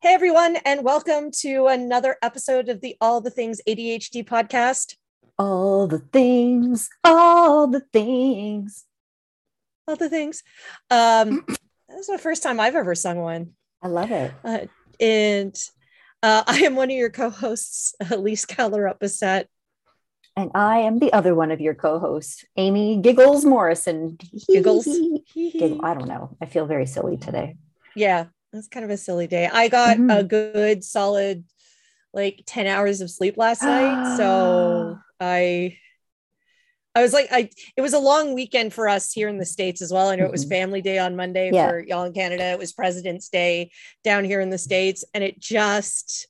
Hey, everyone, and welcome to another episode of the All the Things ADHD podcast. All the things, all the things. All the things. Um, this is the first time I've ever sung one. I love it. Uh, and uh, I am one of your co hosts, Elise Keller Upset. And I am the other one of your co hosts, Amy Giggles Morrison. Giggles. Giggle. I don't know. I feel very silly today. Yeah, that's kind of a silly day. I got Mhm. a good solid like 10 hours of sleep last night. So I I was like I it was a long weekend for us here in the States as well. I know it was Mhm. family day on Monday Yeah. for y'all in Canada. It was President's Day down here in the States. And it just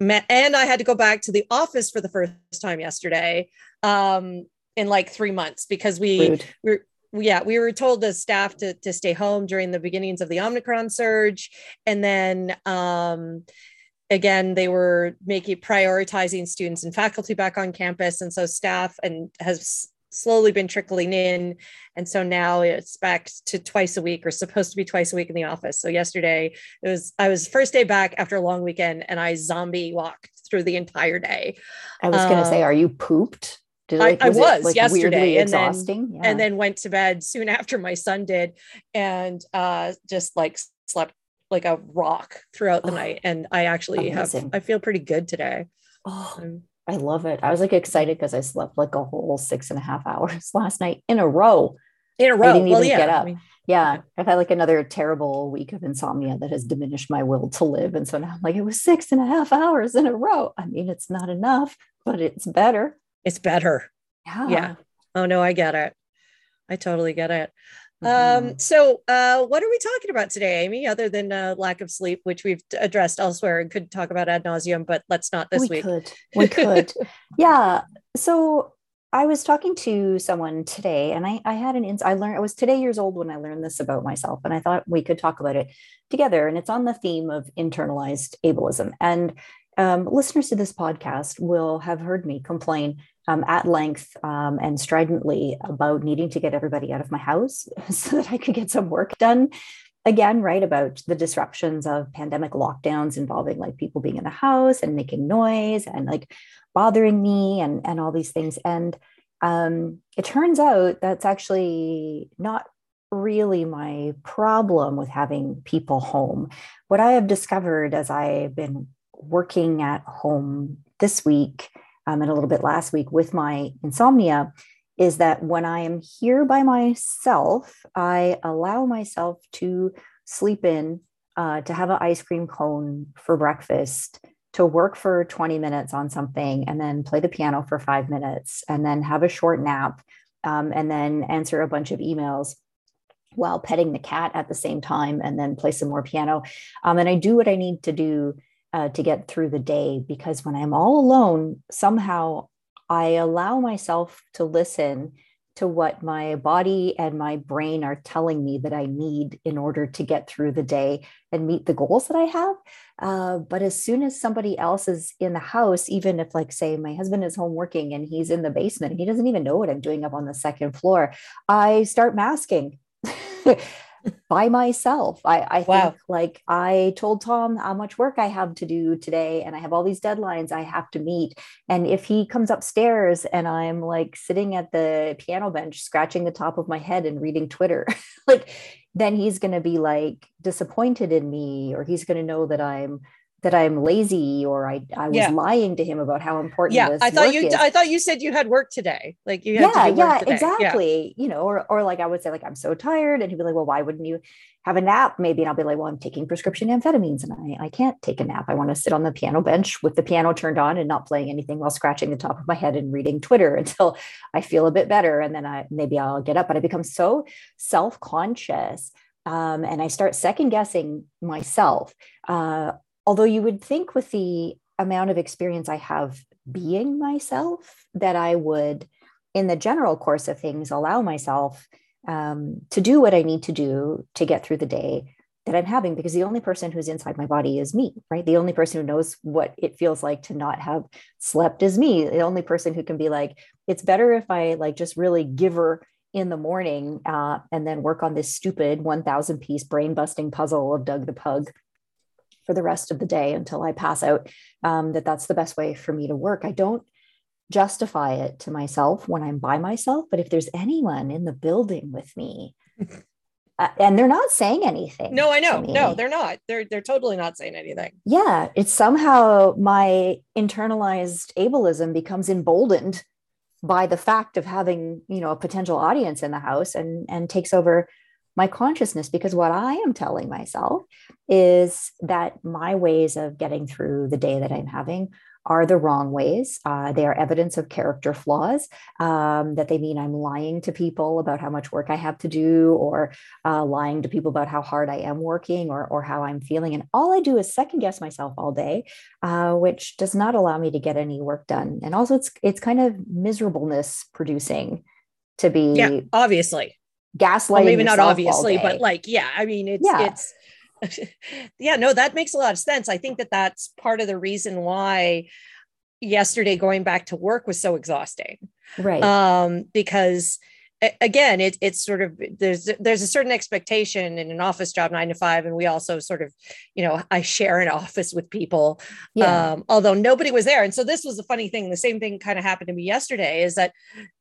met and I had to go back to the office for the first time yesterday. Um in like three months because we Rude. we're yeah we were told as staff to, to stay home during the beginnings of the omicron surge. And then um again they were making prioritizing students and faculty back on campus. And so staff and has slowly been trickling in. And so now it's back to twice a week or supposed to be twice a week in the office. So yesterday it was i was first day back after a long weekend and i zombie walked through the entire day. I was going to say, Um, are you pooped? Did, I- I it, was yesterday, weirdly and then- Yeah. and then went to bed soon after my son did and uh just like slept like a rock throughout the Oh, night and i actually amazing. have i feel pretty good today oh, Um, I love it. I was like excited because I slept like a whole six and a half hours last night in a row. in a row didn't well even yeah get I up. mean, Yeah, I've had like another terrible week of insomnia that has diminished my will to live. And so now I'm like, it was six and a half hours in a row. I mean, it's not enough, but it's better. It's better Yeah. yeah oh no i get it i totally get it Mhm. um so uh what are we talking about today amy other than uh, lack of sleep which we've addressed elsewhere and could talk about ad nauseum but let's not this week. we week could. We could. yeah. So I was talking to someone today and I, I had an ins I learned I was today years old when I learned this about myself. And I thought we could talk about it together. And it's on the theme of internalized ableism. And um, listeners to this podcast will have heard me complain um, at length um, and stridently about needing to get everybody out of my house so that I could get some work done. Again, right about the disruptions of pandemic lockdowns involving like people being in the house and making noise and like bothering me and and all these things. And um, it turns out that's actually not really my problem with having people home. What I have discovered as I've been working at home this week um, and a little bit last week with my insomnia is that when I am here by myself, I allow myself to sleep in, uh, to have an ice cream cone for breakfast, to work for 20 minutes on something, and then play the piano for five minutes, and then have a short nap, um, and then answer a bunch of emails while petting the cat at the same time, and then play some more piano. Um, and I do what I need to do uh, to get through the day because when I'm all alone, somehow I allow myself to listen to what my body and my brain are telling me that I need in order to get through the day and meet the goals that I have. Uh, but as soon as somebody else is in the house, even if, like, say, my husband is home working and he's in the basement, and he doesn't even know what I'm doing up on the second floor, I start masking. by myself. I, I Wow. think like I told Tom how much work I have to do today, and I have all these deadlines I have to meet. And if he comes upstairs and I'm like sitting at the piano bench, scratching the top of my head and reading Twitter, like then he's going to be like disappointed in me, or he's going to know that I'm that I'm lazy, or I I was Yeah. lying to him about how important. yeah i thought you is i thought you said you had work today like you had yeah, to do work yeah, today. yeah exactly. You know, or or like I would say, like I'm so tired, and he'd be like, "Well, why wouldn't you have a nap?" Maybe, and I'll be like, "Well, I'm taking prescription amphetamines, and I I can't take a nap. I want to sit on the piano bench with the piano turned on and not playing anything while scratching the top of my head and reading Twitter until I feel a bit better, and then I maybe I'll get up." But I become so self conscious, um, and I start second guessing myself. Uh, although you would think with the amount of experience I have being myself that I would, in the general course of things, allow myself um, to do what I need to do to get through the day that I'm having, because the only person who's inside my body is me, right? The only person who knows what it feels like to not have slept is me. The only person who can be like, it's better if I like just really give her in the morning uh, and then work on this stupid 1000 piece brain busting puzzle of Doug the Pug for the rest of the day until I pass out, um, that that's the best way for me to work. I don't justify it to myself when I'm by myself, but if there's anyone in the building with me, uh, and they're not saying anything. No, I know. No, they're not. They're they're totally not saying anything. Yeah, it's somehow my internalized ableism becomes emboldened by the fact of having, you know, a potential audience in the house and and takes over my consciousness because what I am telling myself is that my ways of getting through the day that I'm having are the wrong ways. Uh, they are evidence of character flaws, um, that they mean I'm lying to people about how much work I have to do, or uh, lying to people about how hard I am working or, or how I'm feeling. And all I do is second guess myself all day, uh, which does not allow me to get any work done. And also, it's it's kind of miserableness producing to be. Yeah, obviously. Gaslighting. Well, maybe not obviously, but like, yeah, I mean, it's, yeah. it's, yeah, no, that makes a lot of sense. I think that that's part of the reason why yesterday going back to work was so exhausting. Right. Um, because again it, it's sort of there's there's a certain expectation in an office job nine to five and we also sort of you know i share an office with people. Yeah. um, although nobody was there. And so this was a funny thing. The same thing kind of happened to me yesterday is that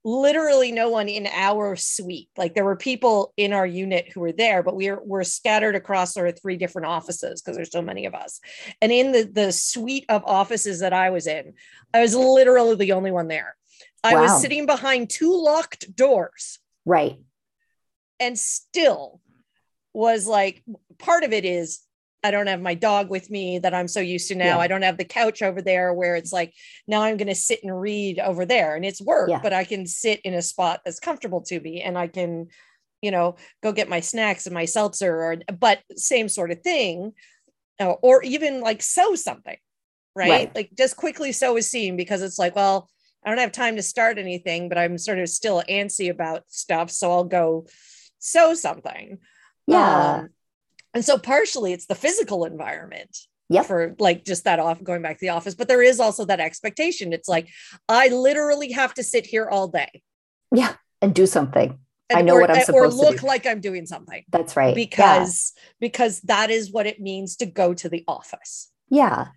literally no one in our suite like there were people in our unit who were there but we were, were scattered across our three different offices because there's so many of us. And in the the suite of offices that i was in i was literally the only one there I wow. was sitting behind two locked doors. Right. And still was like, part of it is I don't have my dog with me that I'm so used to now. Yeah. I don't have the couch over there where it's like, now I'm going to sit and read over there and it's work, yeah. but I can sit in a spot that's comfortable to me and I can, you know, go get my snacks and my seltzer or, but same sort of thing. Uh, or even like sew something, right? right? Like just quickly sew a seam because it's like, well, I don't have time to start anything, but I'm sort of still antsy about stuff. So I'll go sew something. Yeah. Um, and so partially it's the physical environment yep. for like just that off going back to the office. But there is also that expectation. It's like, I literally have to sit here all day. Yeah. And do something. And, I know or, what I'm supposed to or look like I'm doing something. That's right. Because yeah. because that is what it means to go to the office. Yeah.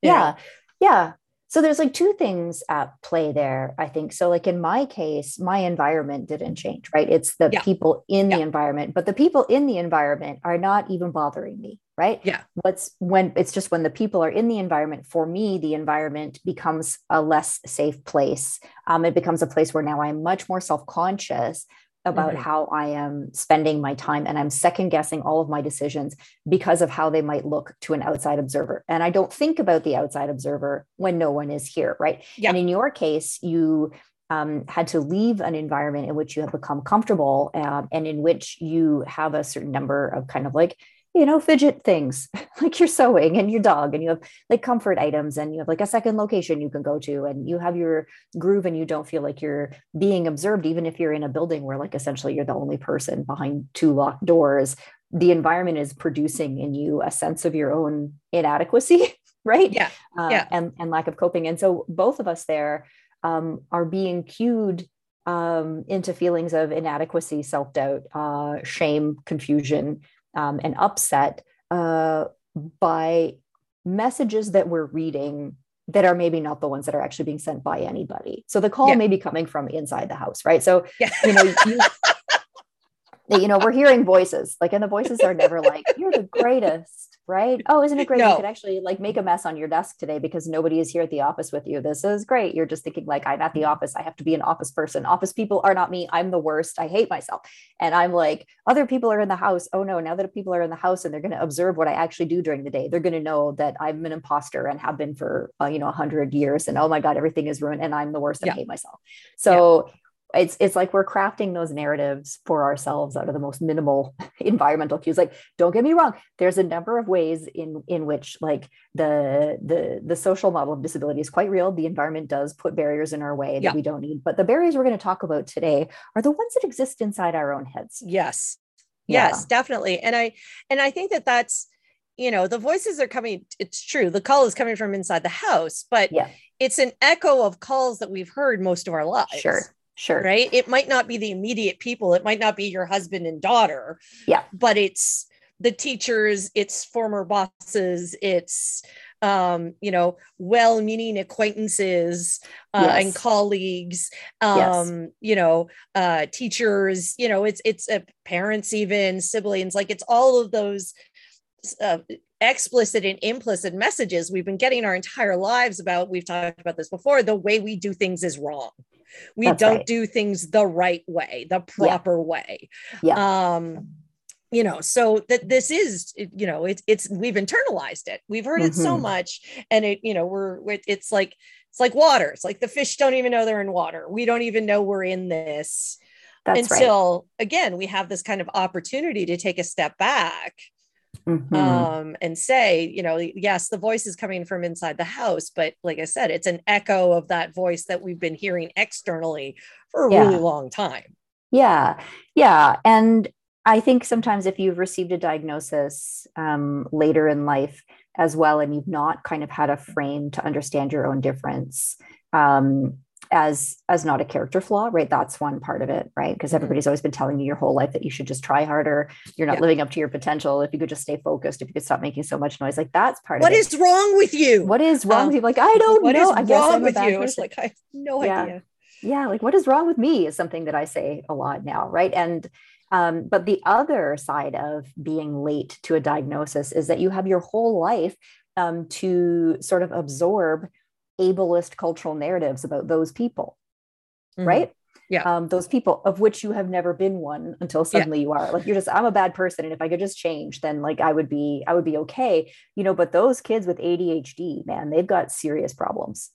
Yeah. Yeah so there's like two things at play there i think. So like in my case my environment didn't change right? It's the yeah. people in yeah. the environment but the people in the environment are not even bothering me right? Yeah. What's when it's just when the people are in the environment for me the environment becomes a less safe place. Um, it becomes a place where now i'm much more self-conscious about mm-hmm. how I am spending my time and I'm second guessing all of my decisions because of how they might look to an outside observer. And I don't think about the outside observer when no one is here, right? Yeah. And in your case, you um, had to leave an environment in which you have become comfortable um, and in which you have a certain number of kind of like you know, fidget things like your sewing and your dog, and you have like comfort items, and you have like a second location you can go to, and you have your groove, and you don't feel like you're being observed, even if you're in a building where, like, essentially you're the only person behind two locked doors. The environment is producing in you a sense of your own inadequacy, right? Yeah. Uh, yeah. And, and lack of coping. And so both of us there um, are being cued um, into feelings of inadequacy, self doubt, uh, shame, confusion, um, and upset uh, by messages that we're reading that are maybe not the ones that are actually being sent by anybody. So the call yeah. may be coming from inside the house, right? So yeah. you know, you, you know, we're hearing voices, like, and the voices are never like, "You're the greatest." Right? Oh, isn't it great? No. You could actually like make a mess on your desk today because nobody is here at the office with you. This is great. You're just thinking like, I'm at the office. I have to be an office person. Office people are not me. I'm the worst. I hate myself. And I'm like, other people are in the house. Oh no, now that people are in the house and they're going to observe what I actually do during the day, they're going to know that I'm an imposter and have been for, uh, you know, a hundred years. And oh my God, everything is ruined and I'm the worst. Yeah. I hate myself. So yeah it's it's like we're crafting those narratives for ourselves out of the most minimal environmental cues. Like don't get me wrong there's a number of ways in in which like the the the social model of disability is quite real. The environment does put barriers in our way that yeah. we don't need. But the barriers we're going to talk about today are the ones that exist inside our own heads. Yes. Yeah. yes definitely. And i and i think that that's you know the voices are coming it's true the call is coming from inside the house but yeah. it's an echo of calls that we've heard most of our lives. Sure Sure. Right. It might not be the immediate people. It might not be your husband and daughter. Yeah. But it's the teachers it's former bosses it's um, you know, well-meaning acquaintances uh, yes. and colleagues, um, yes. you know, uh, teachers, you know, it's it's uh, parents, even siblings, like it's all of those uh, explicit and implicit messages we've been getting our entire lives about. We've talked about this before. The way we do things is wrong. We That's don't right. do things the right way, the proper yeah. way. Yeah. Um, you know so that this is you know it's it's we've internalized it we've heard mm-hmm. it so mm-hmm. much and it you know we're it's like it's like water it's like the fish don't even know they're in water we don't even know we're in this That's until right. again we have this kind of opportunity to take a step back mm-hmm. um, and say you know yes the voice is coming from inside the house but like i said it's an echo of that voice that we've been hearing externally for a yeah. really long time yeah yeah and I think sometimes if you've received a diagnosis um, later in life as well, and you've not kind of had a frame to understand your own difference um, as as not a character flaw, right? That's one part of it, right? Because mm-hmm. everybody's always been telling you your whole life that you should just try harder. You're not yeah. living up to your potential. If you could just stay focused, if you could stop making so much noise, like that's part what of it. What is wrong with you? What is wrong um, with you? Like I don't what know. What is I wrong with you? It's like I have no yeah. idea. Yeah, like what is wrong with me is something that I say a lot now, right? And um, but the other side of being late to a diagnosis is that you have your whole life um, to sort of absorb ableist cultural narratives about those people, mm-hmm. right? Yeah. Um, those people of which you have never been one until suddenly yeah. you are like you're just I'm a bad person and if I could just change then like I would be I would be okay you know but those kids with ADHD man they've got serious problems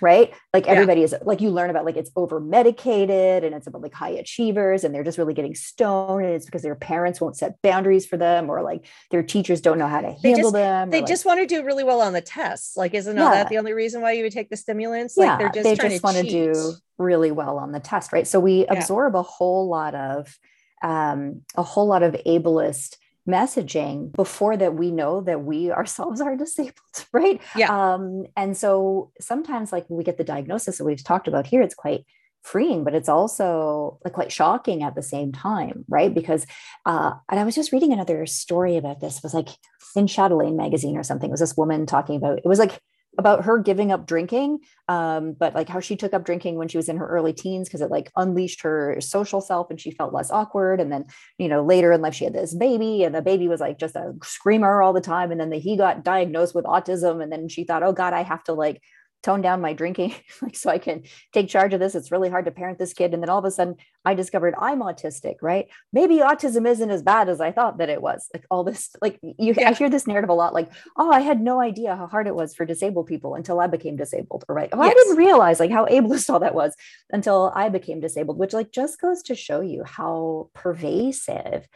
right? Like everybody yeah. is like you learn about like it's over medicated and it's about like high achievers and they're just really getting stoned and it's because their parents won't set boundaries for them or like their teachers don't know how to handle just, them they just like, want to do really well on the tests. Like isn't yeah. that the only reason why you would take the stimulants? Like yeah, they're just they just want to do really well on the test right? So we absorb a whole lot of um, a whole lot of ableist messaging before that we know that we ourselves are disabled right? Yeah. Um and so sometimes like we get the diagnosis that we've talked about here it's quite freeing but it's also like quite shocking at the same time right? Because uh and i was just reading another story about this. It was like in Chatelaine magazine or something. It was this woman talking about it was like about her giving up drinking um, but like how she took up drinking when she was in her early teens because it like unleashed her social self and she felt less awkward. And then you know later in life she had this baby and the baby was like just a screamer all the time. And then the, he got diagnosed with autism and then she thought oh god i have to like tone down my drinking like so i can take charge of this it's really hard to parent this kid and then all of a sudden i discovered i'm autistic right maybe autism isn't as bad as i thought that it was like all this like you yeah. i hear this narrative a lot like oh i had no idea how hard it was for disabled people until i became disabled or right oh yes. i didn't realize like how ableist all that was until i became disabled which like just goes to show you how pervasive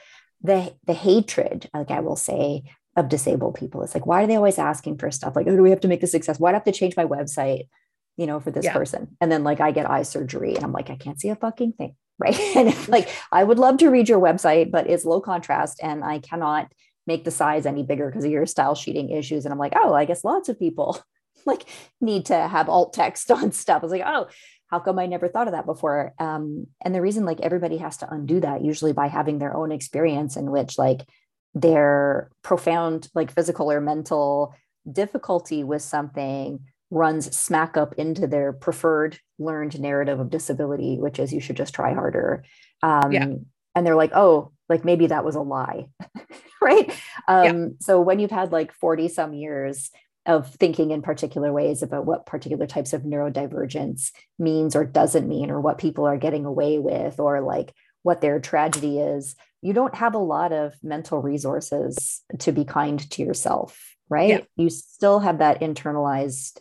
the the hatred like i will say of disabled people. It's like, why are they always asking for stuff? Like, oh, do we have to make this success? Why do I have to change my website, you know, for this yeah. person? And then like I get eye surgery and I'm like, I can't see a fucking thing. Right. and like I would love to read your website, but it's low contrast and I cannot make the size any bigger because of your style sheeting issues. And I'm like, oh, I guess lots of people like need to have alt text on stuff. I was like, oh, how come I never thought of that before? Um, and the reason like everybody has to undo that usually by having their own experience in which like their profound like physical or mental difficulty with something runs smack up into their preferred learned narrative of disability which is you should just try harder um, yeah. and they're like oh like maybe that was a lie right um, yeah. so when you've had like 40 some years of thinking in particular ways about what particular types of neurodivergence means or doesn't mean or what people are getting away with or like what their tragedy is you don't have a lot of mental resources to be kind to yourself, right? Yeah. You still have that internalized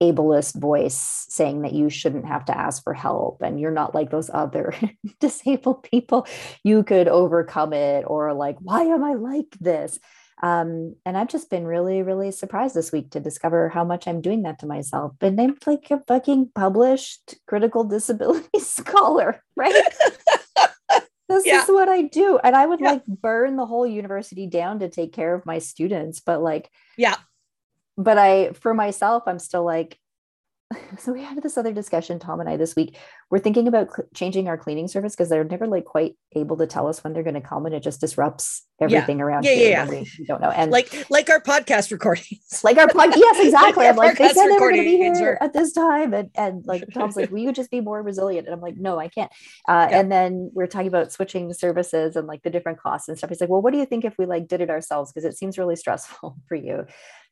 ableist voice saying that you shouldn't have to ask for help and you're not like those other disabled people. You could overcome it or like, why am I like this? Um, and I've just been really, really surprised this week to discover how much I'm doing that to myself. And I'm like a fucking published critical disability scholar, right? this yeah. is what I do. And I would yeah. like burn the whole university down to take care of my students. But like, yeah. But I, for myself, I'm still like, so we had this other discussion, Tom and I, this week. We're thinking about cl- changing our cleaning service because they're never like quite able to tell us when they're going to come, and it just disrupts everything yeah. around yeah, here. Yeah, we, we, don't know, and like like our podcast recordings, like our podcast. Yes, exactly. like I'm like they said they were going to be here at this time, and and like Tom's like, will you just be more resilient? And I'm like, no, I can't. Uh, yeah. And then we're talking about switching services and like the different costs and stuff. He's like, well, what do you think if we like did it ourselves? Because it seems really stressful for you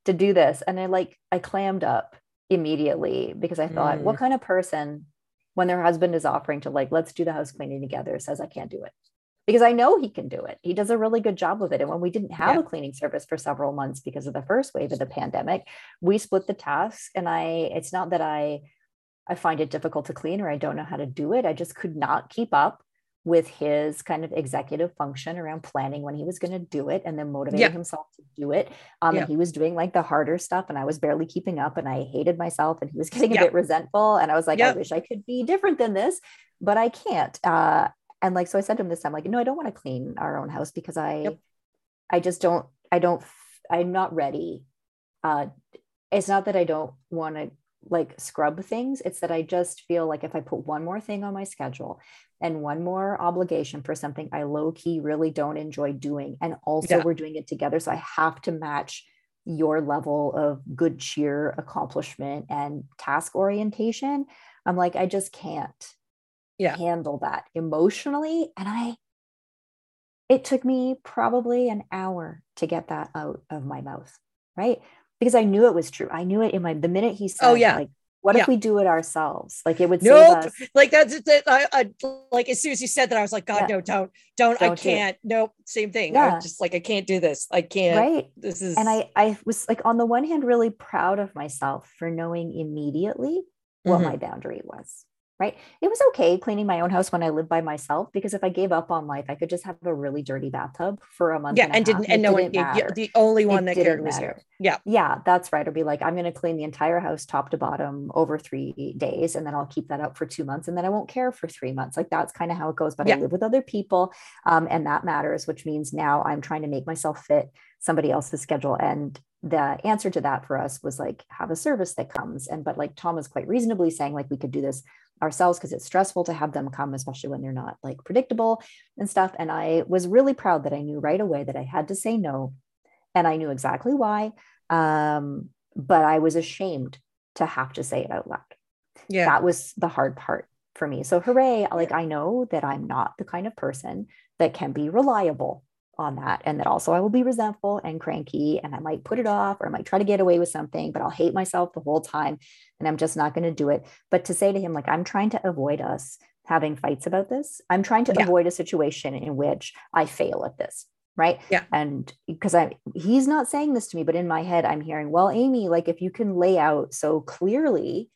to do this. And I like I clammed up immediately because I thought, mm. what kind of person, when their husband is offering to like, let's do the house cleaning together, says I can't do it. Because I know he can do it. He does a really good job of it. And when we didn't have yeah. a cleaning service for several months because of the first wave of the pandemic, we split the tasks. And I, it's not that I, I find it difficult to clean or I don't know how to do it. I just could not keep up with his kind of executive function around planning when he was going to do it and then motivating yeah. himself to do it. Um, yeah. And he was doing like the harder stuff, and I was barely keeping up, and I hated myself, and he was getting a yeah. bit resentful. And I was like, I wish I could be different than this, but I can't. Uh, and like, so I said to him this time, like, no, I don't want to clean our own house because I, yep. I just don't, I don't, I'm not ready. Uh, it's not that I don't want to like scrub things. It's that I just feel like if I put one more thing on my schedule and one more obligation for something I low key really don't enjoy doing, and also yeah. we're doing it together. So I have to match your level of good cheer, accomplishment, and task orientation. I'm like, I just can't yeah. handle that emotionally. And I, it took me probably an hour to get that out of my mouth. Right because I knew it was true. I knew it in my the minute he oh, said, "Oh yeah." Like, what yeah. if we do it ourselves? Like it would nope. Us- like that's it. I, I, like as soon as you said that, I was like, God, yeah. no, don't, don't, don't I can't. Do nope. Same thing. Yeah. I just like, I can't do this. I can't. Right. This is. And I, I was like, on the one hand, really proud of myself for knowing immediately what mm-hmm. my boundary was right? It was okay cleaning my own house when I lived by myself because if I gave up on life, I could just have a really dirty bathtub for a month. Yeah, and, and didn't and no one the only one it that cared was you. Yeah, yeah, that's right. I'd be like, I'm going to clean the entire house top to bottom over three days, and then I'll keep that up for two months, and then I won't care for three months. Like that's kind of how it goes. But yeah. I live with other people, um, and that matters, which means now I'm trying to make myself fit somebody else's schedule and the answer to that for us was like have a service that comes and but like tom was quite reasonably saying like we could do this ourselves because it's stressful to have them come, especially when they're not like predictable and stuff. And I was really proud that I knew right away that I had to say no. And I knew exactly why. Um, but I was ashamed to have to say it out loud. Yeah. That was the hard part for me. So hooray, like I know that I'm not the kind of person that can be reliable on that and that also I will be resentful and cranky and I might put it off or I might try to get away with something but I'll hate myself the whole time and I'm just not going to do it. But to say to him like I'm trying to avoid us having fights about this. I'm trying to yeah. avoid a situation in which I fail at this right? Yeah. And because I he's not saying this to me but in my head I'm hearing well Amy like if you can lay out so clearly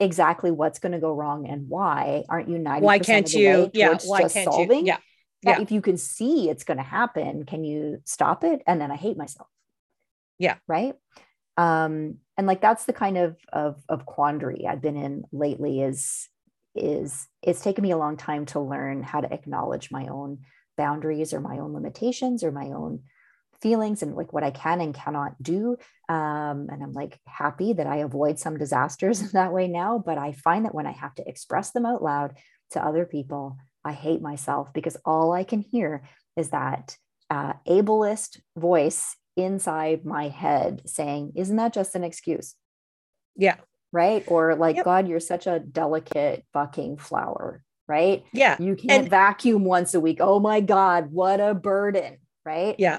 exactly what's going to go wrong and why aren't you 90 why can't you yeah why can't solving? you yeah yeah. if you can see it's going to happen can you stop it and then i hate myself yeah right um and like that's the kind of of of quandary i've been in lately is is it's taken me a long time to learn how to acknowledge my own boundaries or my own limitations or my own feelings and like what I can and cannot do. Um, and I'm like happy that I avoid some disasters that way now. But I find that when I have to express them out loud to other people, I hate myself because all I can hear is that uh, ableist voice inside my head saying, Isn't that just an excuse? Yeah. Right. Or like, yep. God, you're such a delicate fucking flower. Right. Yeah. You can't and- vacuum once a week. Oh my God, what a burden. Right. Yeah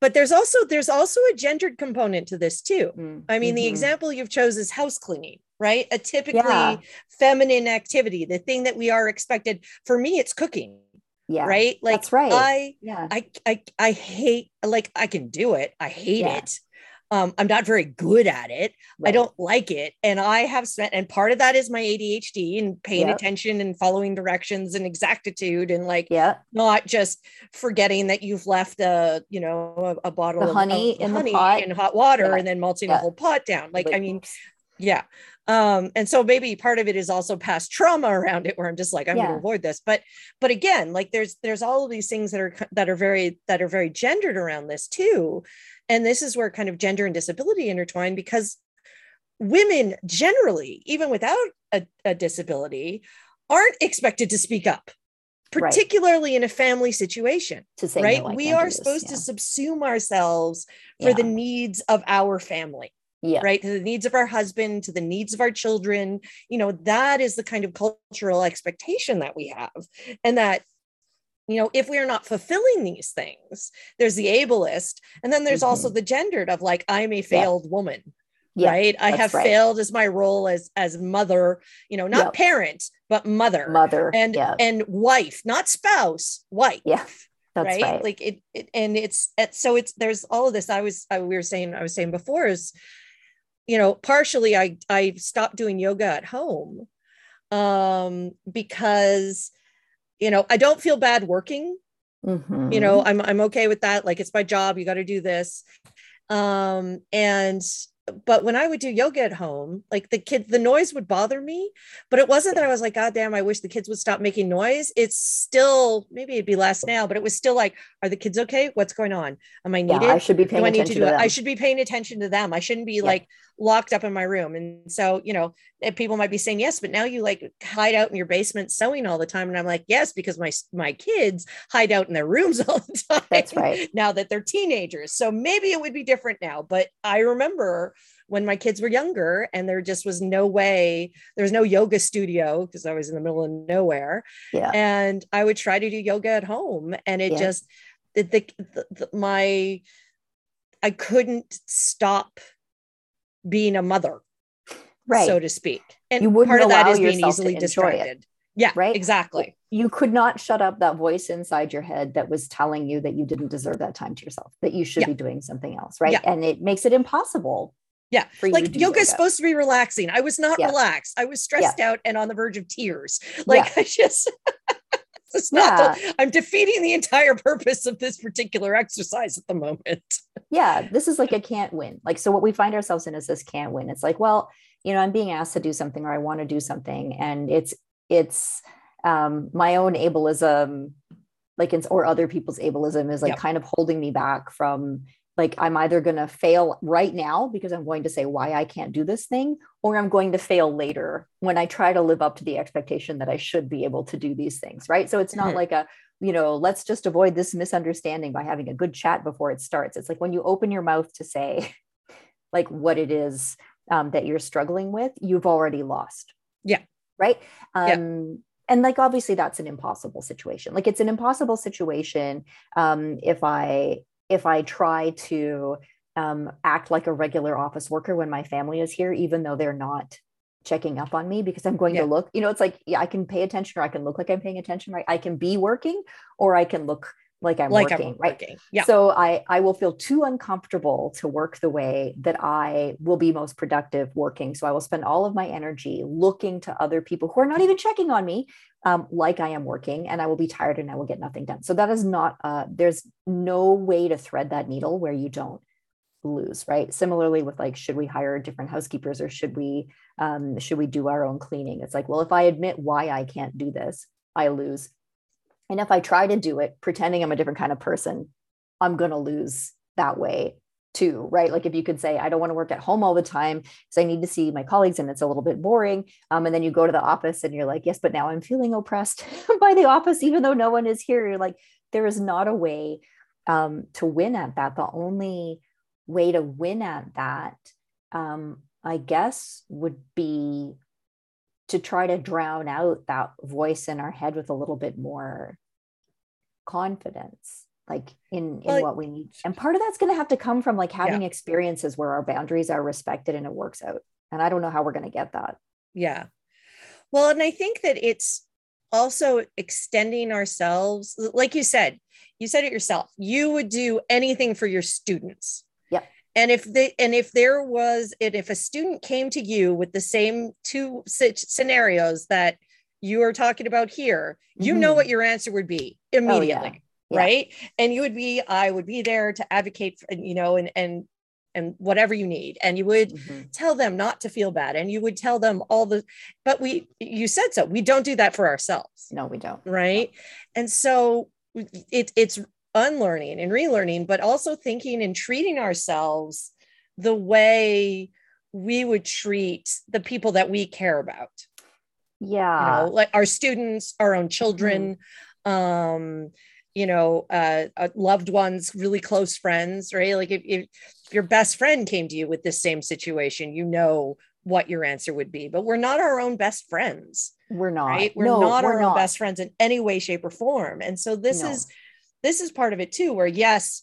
but there's also there's also a gendered component to this too mm, i mean mm-hmm. the example you've chose is house cleaning right a typically yeah. feminine activity the thing that we are expected for me it's cooking yeah right like that's right i yeah i i, I hate like i can do it i hate yeah. it um, I'm not very good at it. Right. I don't like it. And I have spent, and part of that is my ADHD and paying yep. attention and following directions and exactitude and like yeah, not just forgetting that you've left a, you know, a, a bottle the of honey of in honey the pot in hot water yeah. and then melting yeah. a whole pot down. Like, I mean, yeah. Um, and so maybe part of it is also past trauma around it where I'm just like, I'm yeah. going to avoid this. But, but again, like there's, there's all of these things that are, that are very, that are very gendered around this too. And this is where kind of gender and disability intertwine because women generally, even without a, a disability, aren't expected to speak up particularly right. in a family situation right no, we are supposed yeah. to subsume ourselves for yeah. the needs of our family yeah. right to the needs of our husband to the needs of our children you know that is the kind of cultural expectation that we have and that you know if we are not fulfilling these things there's the ableist and then there's mm-hmm. also the gendered of like i'm a failed woman yeah, right i have right. failed as my role as as mother you know not yep. parent but mother mother and yeah. and wife not spouse wife yeah that's right? right, like it, it and it's, it's so it's there's all of this i was I, we were saying i was saying before is you know partially i i stopped doing yoga at home um because you know i don't feel bad working mm-hmm. you know i'm i'm okay with that like it's my job you got to do this um and but when I would do yoga at home, like the kid, the noise would bother me. But it wasn't that I was like, God damn, I wish the kids would stop making noise. It's still maybe it'd be less now, but it was still like, are the kids okay? What's going on? Am I needed? Yeah, I should be paying attention to, to, them. I should be paying attention to them. I shouldn't be yeah. like locked up in my room. And so, you know, eh, people might be saying yes, but now you like hide out in your basement sewing all the time. And I'm like, yes, because my my kids hide out in their rooms all the time. That's right. Now that they're teenagers. So maybe it would be different now. But I remember when my kids were younger and there just was no way there was no yoga studio because i was in the middle of nowhere yeah and i would try to do yoga at home and it yeah. just the, the, the, my i couldn't stop being a mother right so to speak and you would part of that is being easily distracted it. yeah right exactly you could not shut up that voice inside your head that was telling you that you didn't deserve that time to yourself that you should yeah. be doing something else right yeah. and it makes it impossible yeah. Like yoga, yoga is supposed to be relaxing. I was not yeah. relaxed. I was stressed yeah. out and on the verge of tears. Like yeah. I just it's not the, I'm defeating the entire purpose of this particular exercise at the moment. yeah, this is like a can't win. Like so what we find ourselves in is this can't win. It's like, well, you know, I'm being asked to do something or I want to do something and it's it's um my own ableism like it's or other people's ableism is like yep. kind of holding me back from like i'm either going to fail right now because i'm going to say why i can't do this thing or i'm going to fail later when i try to live up to the expectation that i should be able to do these things right? So it's not mm-hmm. like a you know let's just avoid this misunderstanding by having a good chat before it starts. It's like when you open your mouth to say like what it is um, that you're struggling with you've already lost. Yeah. Right? Um, yeah and like obviously that's an impossible situation. Like it's an impossible situation um, if i if I try to um, act like a regular office worker when my family is here, even though they're not checking up on me because I'm going yeah. to look, you know, it's like, yeah, I can pay attention or I can look like I'm paying attention, right? I can be working or I can look like I'm like working, I'm right? Working. Yeah. So I I will feel too uncomfortable to work the way that I will be most productive working. So I will spend all of my energy looking to other people who are not even checking on me, um, like I am working, and I will be tired and I will get nothing done. So that is not. Uh, there's no way to thread that needle where you don't lose right similarly with like should we hire different housekeepers or should we um, should we do our own cleaning it's like well if i admit why i can't do this i lose and if I try to do it pretending I'm a different kind of person, I'm going to lose that way too, right? Like if you could say, I don't want to work at home all the time because I need to see my colleagues and it's a little bit boring. Um, and then you go to the office and you're like, yes, but now I'm feeling oppressed by the office, even though no one is here. You're like, there is not a way um, to win at that. The only way to win at that, um, I guess, would be to try to drown out that voice in our head with a little bit more confidence like in in well, what we need. And part of that's going to have to come from like having yeah. experiences where our boundaries are respected and it works out. And i don't know how we're going to get that. Yeah. Well and i think that it's also extending ourselves like you said you said it yourself you would do anything for your students and if they and if there was and if a student came to you with the same two scenarios that you are talking about here you mm-hmm. know what your answer would be immediately oh, yeah. Yeah. right and you would be i would be there to advocate for, you know and and and whatever you need and you would mm-hmm. tell them not to feel bad and you would tell them all the but we you said so we don't do that for ourselves no we don't right no. and so it, it's unlearning and relearning, but also thinking and treating ourselves the way we would treat the people that we care about yeah you know like our students our own children mm-hmm. um you know uh, uh, loved ones really close friends right like if, if your best friend came to you with this same situation you know what your answer would be but we're not our own best friends we're not right we're no, not we're our not. own best friends in any way shape or form and so this no. is this is part of it too where yes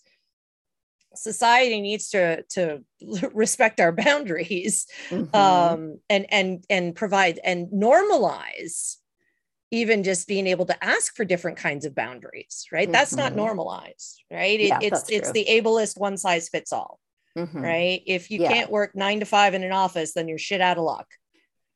society needs to to respect our boundaries mm-hmm. um and and and provide and normalize even just being able to ask for different kinds of boundaries right mm-hmm. that's not mm-hmm. normalized right it, yeah, it's it's the ableist one size fits all mm-hmm. right if you yeah. can't work nine to five in an office then you're shit out of luck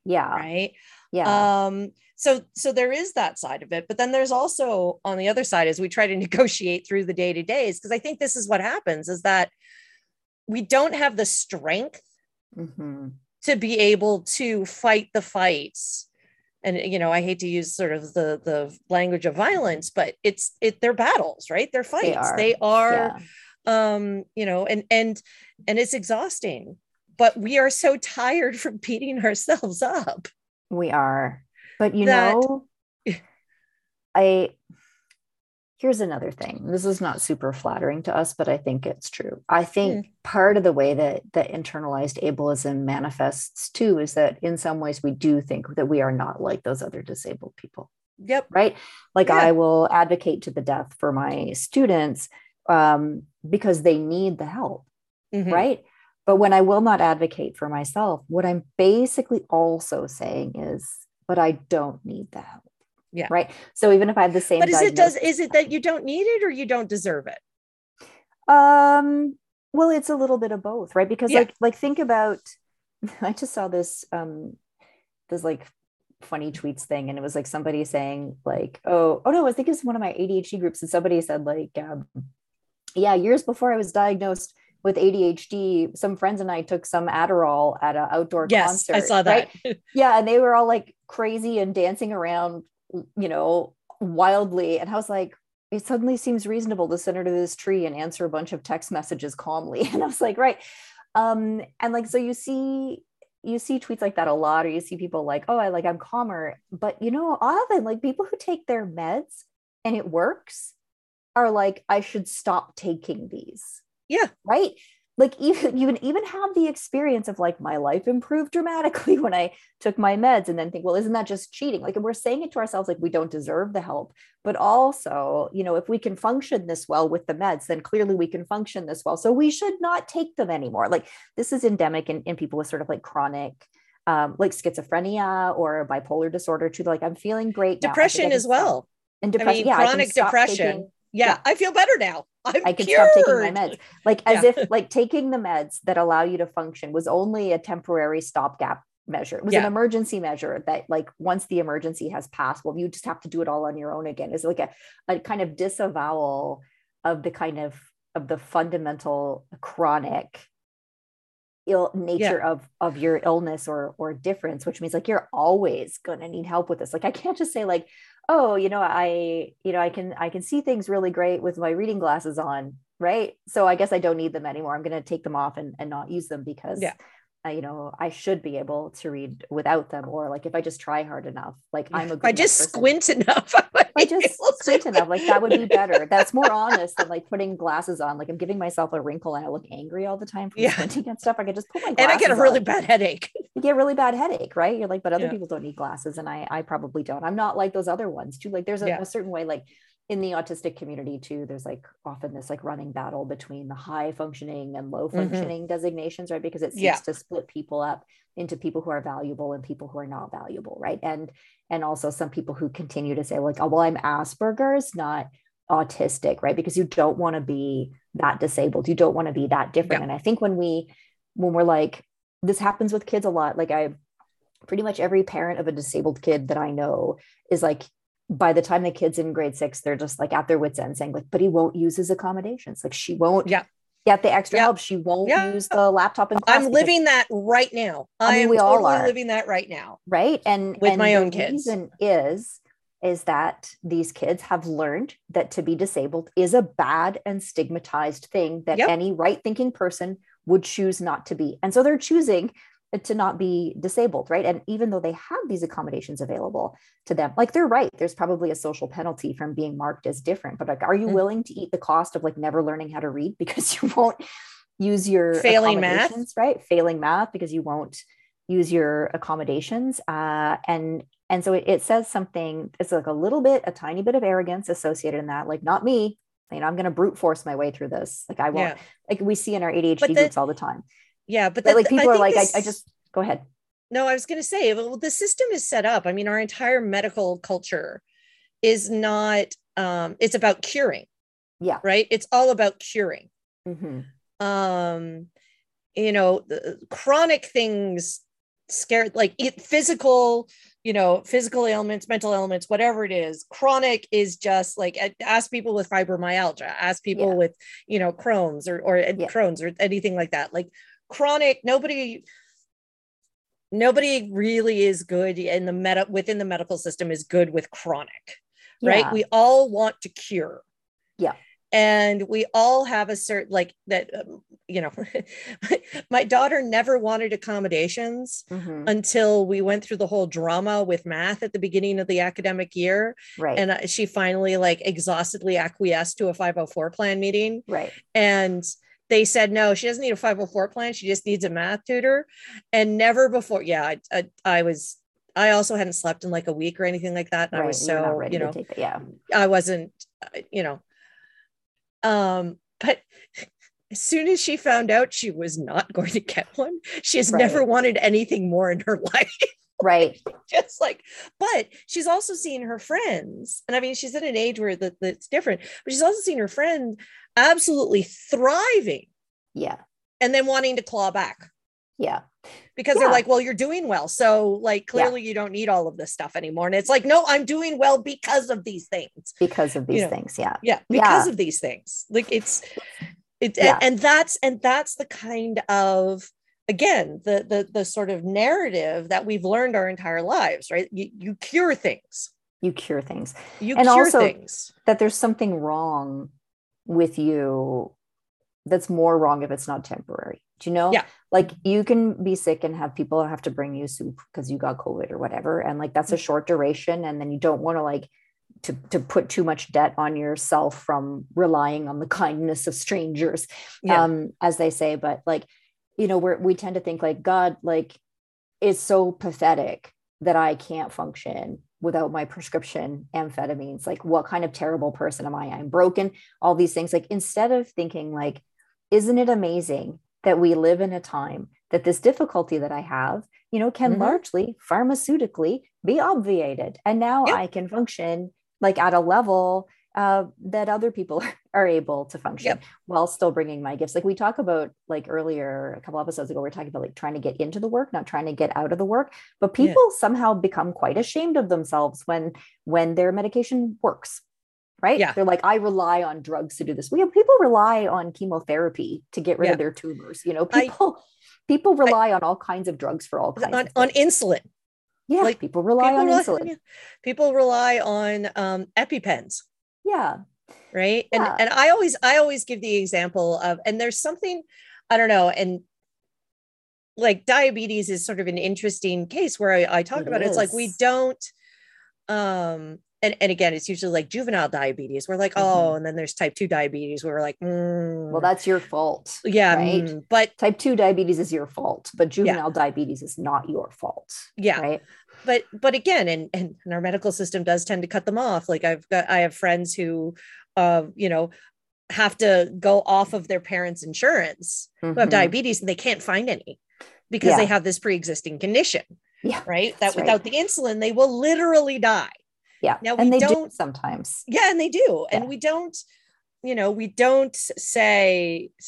yeah right yeah um so so there is that side of it but then there's also on the other side as we try to negotiate through the day to days because i think this is what happens is that we don't have the strength mm-hmm. to be able to fight the fights. And you know i hate to use sort of the the language of violence but it's it they're battles right? They're fights. they are, they are yeah. um you know and and and it's exhausting but we are so tired from beating ourselves up. We are but you that... know, I here's another thing. This is not super flattering to us, but I think it's true. I think mm. part of the way that that internalized ableism manifests too is that in some ways we do think that we are not like those other disabled people. Yep. Right. Like yeah. I will advocate to the death for my students um, because they need the help. Mm-hmm. Right. But when I will not advocate for myself, what I'm basically also saying is but I don't need the help. Yeah. Right. So even if I have the same, but is it does is it that you don't need it or you don't deserve it? Um. Well, it's a little bit of both, right? Because yeah. like like think about. I just saw this um this like funny tweets thing, and it was like somebody saying like, oh oh no, I think it's one of my ADHD groups, and somebody said like, um, yeah, years before I was diagnosed with ADHD, some friends and I took some Adderall at an outdoor yes, concert. I saw that. Right? yeah. And they were all like crazy and dancing around, you know, wildly. And I was like, it suddenly seems reasonable to sit under this tree and answer a bunch of text messages calmly. And I was like, right. Um, and like, so you see, you see tweets like that a lot, or you see people like, oh, I like, I'm calmer. But you know, often like people who take their meds and it works are like, I should stop taking these yeah. Right. Like even you can even have the experience of like my life improved dramatically when I took my meds and then think, well, isn't that just cheating? Like we're saying it to ourselves like we don't deserve the help. But also, you know, if we can function this well with the meds, then clearly we can function this well. So we should not take them anymore. Like this is endemic in, in people with sort of like chronic um, like schizophrenia or bipolar disorder too. Like I'm feeling great. Depression as well. And depression, I mean, yeah, chronic depression. Taking, yeah, yeah, I feel better now. I'm i can cured. stop taking my meds. Like as yeah. if like taking the meds that allow you to function was only a temporary stopgap measure. It was yeah. an emergency measure that like once the emergency has passed, well, you just have to do it all on your own again. It's like a, a kind of disavowal of the kind of of the fundamental chronic ill nature yeah. of of your illness or or difference which means like you're always going to need help with this like i can't just say like oh you know i you know i can i can see things really great with my reading glasses on right? So i guess i don't need them anymore. I'm going to take them off and, and not use them because yeah. Uh, you know i should be able to read without them or like if i just try hard enough like i'm a good i just person. squint enough i just squint enough like that would be better that's more honest than like putting glasses on like i'm giving myself a wrinkle and i look angry all the time from yeah. squinting and stuff i could just put my glasses and i get a really on. bad headache you get a really bad headache right you're like but other yeah. people don't need glasses and i i probably don't i'm not like those other ones too like there's a, yeah. a certain way like in the autistic community too there's like often this like running battle between the high functioning and low mm-hmm. functioning mm-hmm. designations right because it seems yeah. to split people up into people who are valuable and people who are not valuable right and and also some people who continue to say like oh well i'm asperger's not autistic right because you don't want to be that disabled you don't want to be that different yeah. and i think when we when we're like this happens with kids a lot like i pretty much every parent of a disabled kid that i know is like by the time the kid's in grade six, they're just like at their wits' end saying, like, but he won't use his accommodations. Like she won't yeah. get the extra yeah. help. She won't yeah. use the laptop in. I'm living that right now. I, I mean, am we totally all are living that right now. Right. And with and my own the kids. reason is is that these kids have learned that to be disabled is a bad and stigmatized thing that yep. any right thinking person would choose not to be. And so they're choosing to not be disabled, right? And even though they have these accommodations available to them, like they're right, there's probably a social penalty from being marked as different. But like, are you mm-hmm. willing to eat the cost of like never learning how to read because you won't use your failing math, right? Failing math because you won't use your accommodations. Uh, and and so it, it says something, it's like a little bit, a tiny bit of arrogance associated in that, like not me, you know, I'm going to brute force my way through this. Like I won't, yeah. like we see in our ADHD the, groups all the time. Yeah. But, but like people are like, this, I, I just go ahead. No, I was going to say, well, the system is set up. I mean, our entire medical culture is not, um, it's about curing. Yeah. Right. It's all about curing. Mm-hmm. Um, you know, the chronic things scared, like it, physical you know, physical ailments, mental ailments, whatever it is. Chronic is just like ask people with fibromyalgia, ask people yeah. with, you know, Crohn's or or yeah. Crohn's or anything like that. Like chronic, nobody nobody really is good in the meta within the medical system is good with chronic. Right? Yeah. We all want to cure. Yeah and we all have a certain like that um, you know my daughter never wanted accommodations mm-hmm. until we went through the whole drama with math at the beginning of the academic year right and uh, she finally like exhaustedly acquiesced to a 504 plan meeting right and they said no she doesn't need a 504 plan she just needs a math tutor and never before yeah i, I, I was I also hadn't slept in like a week or anything like that. And right. I was so, you know, yeah, I wasn't, you know, um, but as soon as she found out she was not going to get one, she has right. never wanted anything more in her life. Right. Just like, but she's also seen her friends. And I mean, she's at an age where that, that's different, but she's also seen her friends absolutely thriving. Yeah. And then wanting to claw back. Yeah because yeah. they're like, well, you're doing well. So, like, clearly yeah. you don't need all of this stuff anymore. And it's like, no, I'm doing well because of these things. Because of these you know? things. Yeah. Yeah. Because yeah. of these things. Like, it's, it, and, and that's, and that's the kind of, again, the, the, the sort of narrative that we've learned our entire lives, right? You, you cure things. You cure things. You and also things. that there's something wrong with you that's more wrong if it's not temporary. Do you know? Yeah. Like you can be sick and have people have to bring you soup because you got COVID or whatever. And like that's a mm. short duration. And then you don't want to like to, to put too much debt on yourself from relying on the kindness of strangers, yeah. um, as they say. But like, you know, we're we tend to think like God, like, is so pathetic that I can't function without my prescription amphetamines. Like, what kind of terrible person am I? I'm broken, all these things. Like, instead of thinking like, isn't it amazing that we live in a time that this difficulty that I have, you know, can mm-hmm. largely pharmaceutically be obviated. And now yep. I can function like at a level uh, that other people are able to function yep. while still bringing my gifts. Like we talk about, like earlier, a couple episodes ago, we are talking about like trying to get into the work, not trying to get out of the work. But people yeah. somehow become quite ashamed of themselves when when their medication works right? Yeah. They're like, I rely on drugs to do this. We have people rely on chemotherapy to get rid yeah. of their tumors. You know, people I, people rely I, on all kinds of drugs for all kinds on, on insulin. Yeah, like people rely people on rely, insulin. People rely on um, EpiPens. Yeah. Right. Yeah. And and I always I always give the example of and there's something I don't know and like diabetes is sort of an interesting case where I, I talk it about is. it. It's like we don't um and, and again, it's usually like juvenile diabetes. We're like, mm-hmm. oh, and then there's type 2 diabetes where we're like, mm. well, that's your fault. Yeah. Right. Mm, but type 2 diabetes is your fault, but juvenile yeah. diabetes is not your fault. Yeah. Right. But but again, and, and our medical system does tend to cut them off. Like I've got I have friends who uh, you know, have to go off of their parents' insurance mm-hmm. who have mm-hmm. diabetes and they can't find any because yeah. they have this pre-existing condition. Yeah. Right. That without right. the insulin, they will literally die. Yeah. Now and we don't do sometimes. Yeah, and they do. Yeah. And we don't, you know, we don't say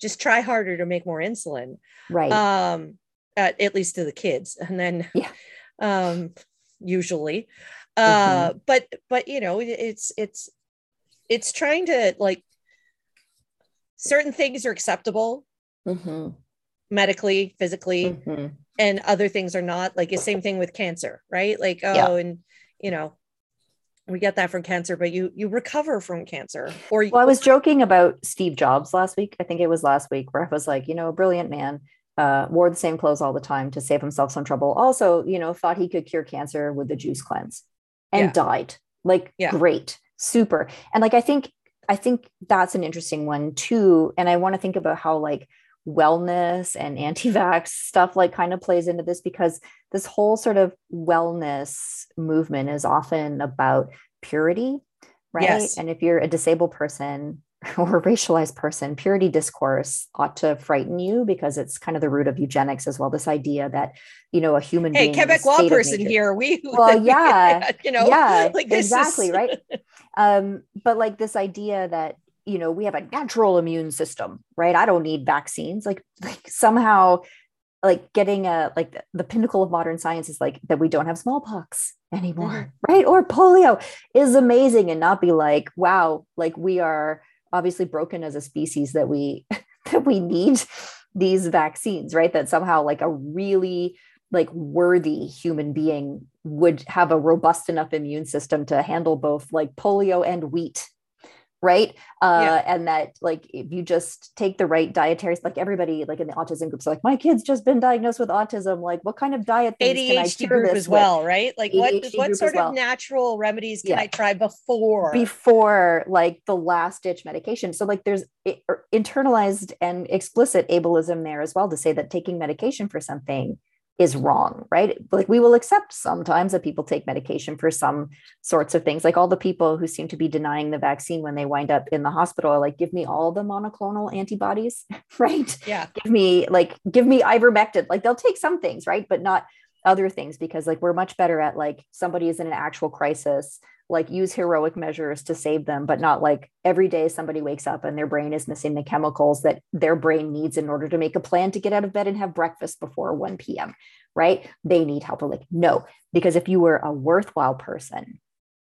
just try harder to make more insulin. Right. Um, at, at least to the kids. And then yeah. um usually. Uh mm-hmm. but but you know, it's it's it's trying to like certain things are acceptable mm-hmm. medically, physically, mm-hmm. and other things are not. Like the same thing with cancer, right? Like, oh, yeah. and you know we get that from cancer but you you recover from cancer or well i was joking about steve jobs last week i think it was last week where i was like you know a brilliant man uh, wore the same clothes all the time to save himself some trouble. Also, you know, thought he could cure cancer with the juice cleanse and Yeah. died. Like, Yeah. great, super. And like, I think, I think that's an interesting one too. And I want to think about how like wellness and anti-vax stuff like kind of plays into this because this whole sort of wellness movement is often about purity, right? Yes. And if you're a disabled person or a racialized person, purity discourse ought to frighten you because it's kind of the root of eugenics as well. This idea that, you know, a human Hey, being. is a Quebecois person here. We Well, yeah. you know, yeah, like exactly, is- right? Um, but like this idea that you know we have a natural immune system, right? I don't need vaccines. Like, like somehow, like getting a like the, the pinnacle of modern science is like that we don't have smallpox anymore, Mm-hmm. right? Or polio is amazing, and not be like, wow, like we are obviously broken as a species that we that we need these vaccines, right? That somehow like a really like worthy human being would have a robust enough immune system to handle both like polio and wheat right uh Yeah. and that like if you just take the right dietary like everybody like in the autism groups like my kid's just been diagnosed with autism like what kind of diet things can I ADHD cure group as with? well, right? Like what ADHD what group sort well. of natural remedies can Yeah. I try before? before like the last ditch medication. So like there's er, internalized and explicit ableism there as well to say that taking medication for something is wrong, right? Like we will accept sometimes that people take medication for some sorts of things. Like all the people who seem to be denying the vaccine when they wind up in the hospital are like, give me all the monoclonal antibodies, right? yeah. give me like give me ivermectin like they'll take some things right but not other things because like we're much better at like somebody is in an actual crisis like use heroic measures to save them but not like every day somebody wakes up and their brain is missing the chemicals that their brain needs in order to make a plan to get out of bed and have breakfast before 1 p.m right? They need help. Like no because if you were a worthwhile person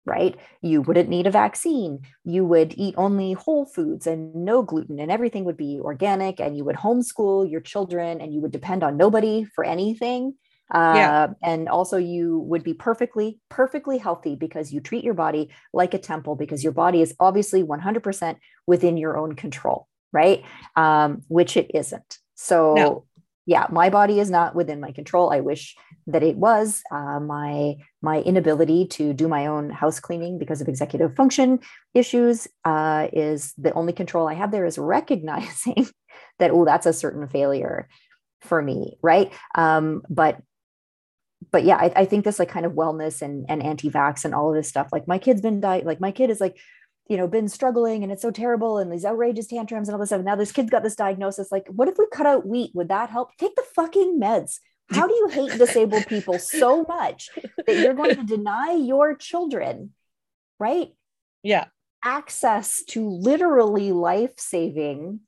right you wouldn't need a vaccine. You would eat only whole foods and no gluten and everything would be organic and you would homeschool your children and you would depend on nobody for anything uh, Yeah. and also you would be perfectly perfectly healthy because you treat your body like a temple because your body is obviously 100% within your own control right? Um, which it isn't. So No. yeah my body is not within my control. I wish that it was. Uh, my my inability to do my own house cleaning because of executive function issues uh, is the only control I have there is recognizing that oh that's a certain failure for me right? Um, but but yeah I, I think this like kind of wellness and and anti-vax and all of this stuff like my kid's been diet like my kid is like you know been struggling and it's so terrible and these outrageous tantrums and all this stuff. Now this kid's got this diagnosis like what if we cut out wheat? Would that help? Take the fucking meds. How do you hate disabled people so much that you're going to deny your children right? Yeah. access to literally life-saving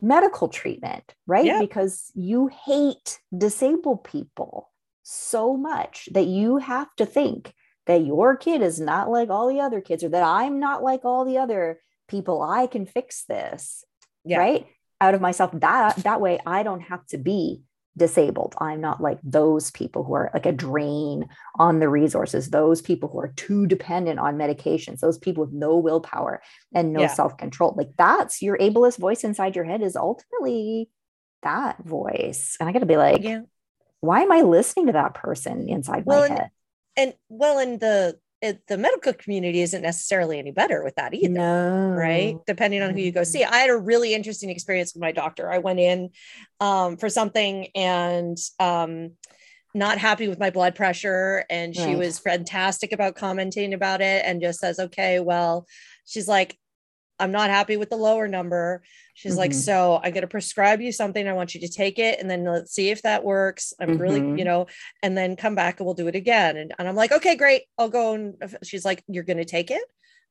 medical treatment right? Yeah. because you hate disabled people so much that you have to think that your kid is not like all the other kids or that i'm not like all the other people i can fix this Yeah. right out of myself that that way i don't have to be disabled i'm not like those people who are like a drain on the resources those people who are too dependent on medications those people with no willpower and no Yeah. self-control like that's your ableist voice inside your head is ultimately that voice and i gotta be like Yeah. Why am i listening to that person inside Well, my and- head And well, in the it, the medical community isn't necessarily any better with that either. no right depending on who you go see i had a really interesting experience with my doctor i went in um, for something and um, not happy with my blood pressure and she Right. was fantastic about commenting about it and just says okay well she's like i'm not happy with the lower number she's like Mhm. so i'm going to prescribe you something i want you to take it and then let's see if that works i'm really Mhm. you know and then come back and we'll do it again and, and i'm like okay great i'll go and she's like you're going to take it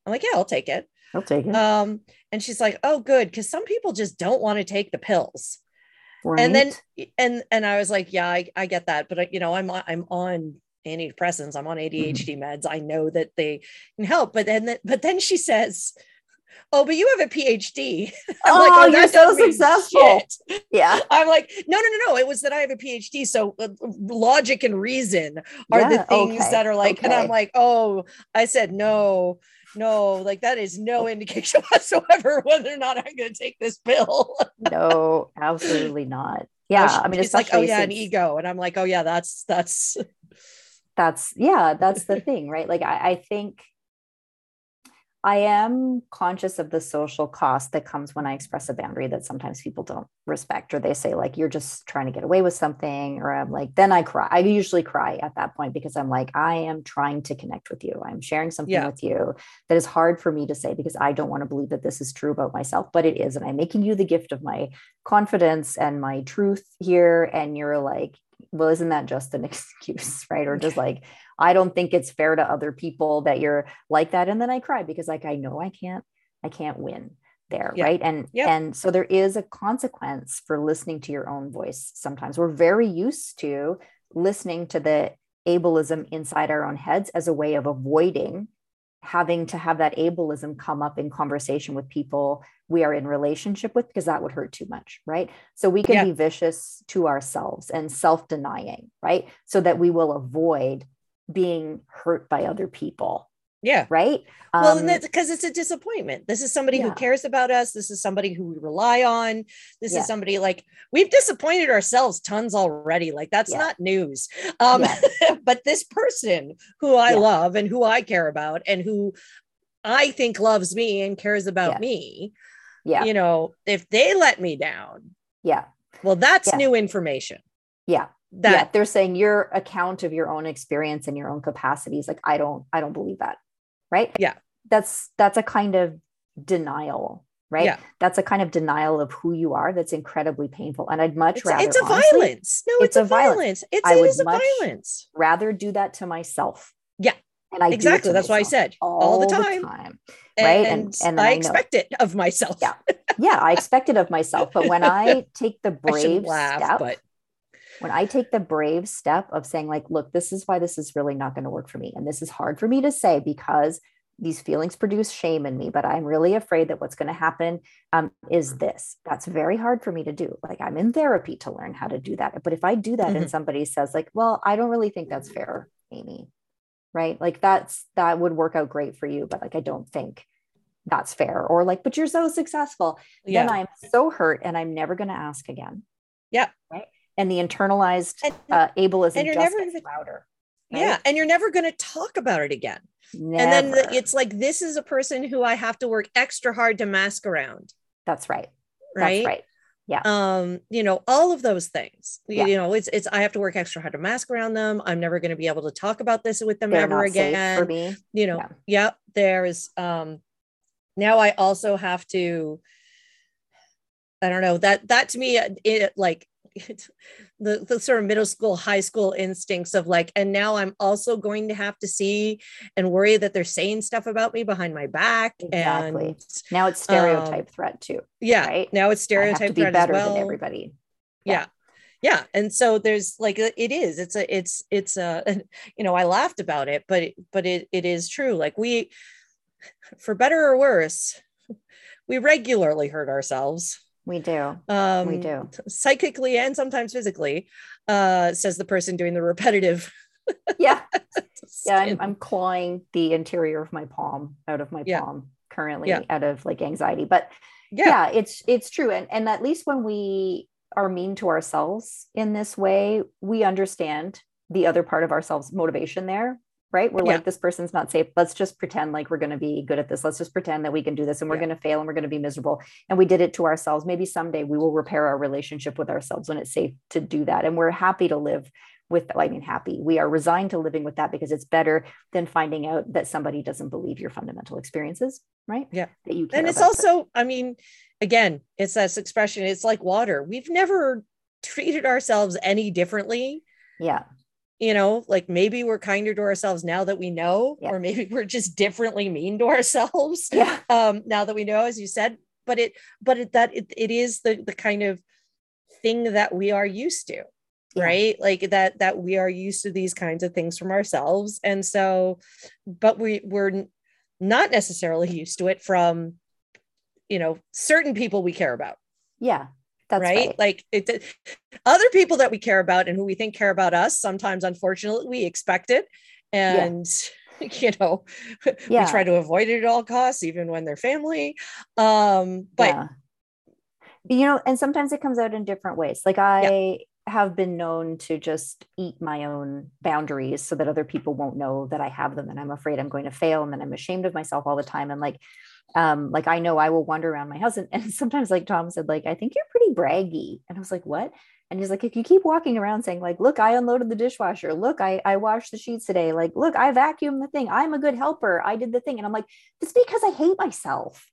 i'm like yeah i'll take it i'll take it um, and she's like, "Oh, good," because some people just don't want to take the pills. right? And then, and and I was like, "Yeah, I, I get that, but uh, you know, I'm on- I'm on antidepressants. I'm on ADHD meds. I know that they can help." But then, but then she says, "Oh, but you have a PhD." I'm oh, "Oh, you're so successful shit." yeah I'm like, no, no, no, no. It was that I have a PhD. So uh, logic and reason are the things okay, that are like, and I'm like, oh, I said no, no, like that is no indication whatsoever whether or not I'm going to take this pill. no absolutely not Yeah. she- I mean, it's like, oh yeah, an ego. And I'm like, oh yeah, that's that's that's yeah that's the thing right like I, I think i am conscious of the social cost that comes when i express a boundary that sometimes people don't respect or they say like you're just trying to get away with something or i'm like then i cry. I usually cry at that point because i'm like i am trying to connect with you. I'm sharing something Yeah. with you that is hard for me to say because i don't want to believe that this is true about myself but it is and i'm making you the gift of my confidence and my truth here. And you're like well isn't that just an excuse right? Or just like i don't think it's fair to other people that you're like that and then i cry because like i know i can't i can't win there Yeah. right and Yep. and so there is a consequence for listening to your own voice sometimes we're very used to listening to the ableism inside our own heads as a way of avoiding having to have that ableism come up in conversation with people we are in relationship with because that would hurt too much right so we can Yeah. be vicious to ourselves and self-denying right so that we will avoid being hurt by other people yeah. right Well, Um, because it's a disappointment. This is somebody who cares about us. This is somebody who we rely on. This Yeah. is somebody like we've disappointed ourselves tons already. Like that's Yeah. not news. Um, Yeah. but this person who I Yeah. love and who I care about and who I think loves me and cares about Yeah. me, yeah you know, if they let me down, yeah well, that's Yeah. new information. yeah yeah That they're saying your account of your own experience and your own capacities like i don't i don't believe that right Yeah. that's that's a kind of denial right Yeah. that's a kind of denial of who you are that's incredibly painful and i'd much it's, rather it's a honestly, violence. No, it's it's, a a violence. violence. It's I it is a violence. rather do that to myself Yeah, and i Exactly. That's why I said all the time. time. right? And- And, and I, I expect it of myself. Yeah. yeah i expect it of myself but when i take the brave laugh, step but when I take the brave step of saying, like, look, this is why this is really not going to work for me. And this is hard for me to say because these feelings produce shame in me, but I'm really afraid that what's going to happen um, is this. That's very hard for me to do. Like, I'm in therapy to learn how to do that. But if I do that and Mhm. somebody says, like, well, I don't really think that's fair, Amy, right? Like, that's that would work out great for you, but like, I don't think that's fair. Or like, but you're so successful yeah. then I'm so hurt and I'm never going to ask again. Yeah. Right. And the internalized And- uh, ableism and you're just never louder. yeah. And you're never going to talk about it again. Never. And then the- it's like, this is a person who I have to work extra hard to mask around. that's right. Right. That's right. Yeah. Um you know all of those things You- Yeah. you know it's it's i have to work extra hard to mask around them i'm never going to be able to talk about this with them They're ever again for me. you know Yeah. yeah there's um now i also have to i don't know that that to me it like the, the sort of middle school high school instincts of like and now i'm also going to have to see and worry that they're saying stuff about me behind my back Exactly. and Now it's stereotype threat too. yeah Right? now it's stereotype to be threat as well than everybody. yeah yeah and so there's like uh, it is it's a it's it's a you know i laughed about it but but it, it is true like we for better or worse we regularly hurt ourselves We do. um We do. psychically and sometimes physically uh says the person doing the repetitive Yeah. Yeah. I'm. I'm clawing the interior of my palm out of my Yeah. palm currently Yeah. out of like anxiety. But yeah yeah it's it's true and and at least when we are mean to ourselves in this way we understand the other part of ourselves motivation there right? We're Yeah. like this person's not safe. Let's just pretend like we're going to be good at this. Let's just pretend that we can do this and we're Yeah. going to fail and we're going to be miserable. And we did it to ourselves. Maybe someday we will repair our relationship with ourselves when it's safe to do that. And we're happy to live with i mean happy. We are resigned to living with that because it's better than finding out that somebody doesn't believe your fundamental experiences right? Yeah. that you and it's about. also i mean again it's this expression it's like water. We've never treated ourselves any differently. Yeah you know like maybe we're kinder to ourselves now that we know Yeah. or maybe we're just differently mean to ourselves yeah um now that we know as you said but it but it that it, it is the the kind of thing that we are used to Yeah. right like that that we are used to these kinds of things from ourselves and so but we we're not necessarily used to it from you know certain people we care about Yeah, that's right? right. Like it, other people that we care about and who we think care about us, sometimes unfortunately we expect it. And you know, we try to avoid it at all costs, even when they're family. Um, but yeah. you know and sometimes it comes out in different ways like i have been known to just eat my own boundaries so that other people won't know that i have them and i'm afraid i'm going to fail and then i'm ashamed of myself all the time and like um like i know i will wander around my house and, and sometimes like tom said like i think you're pretty braggy. And i was like what? And he's like if you keep walking around saying like look i unloaded the dishwasher. Look i i washed the sheets today. Like look i vacuumed the thing. I'm a good helper. I did the thing and i'm like it's because i hate myself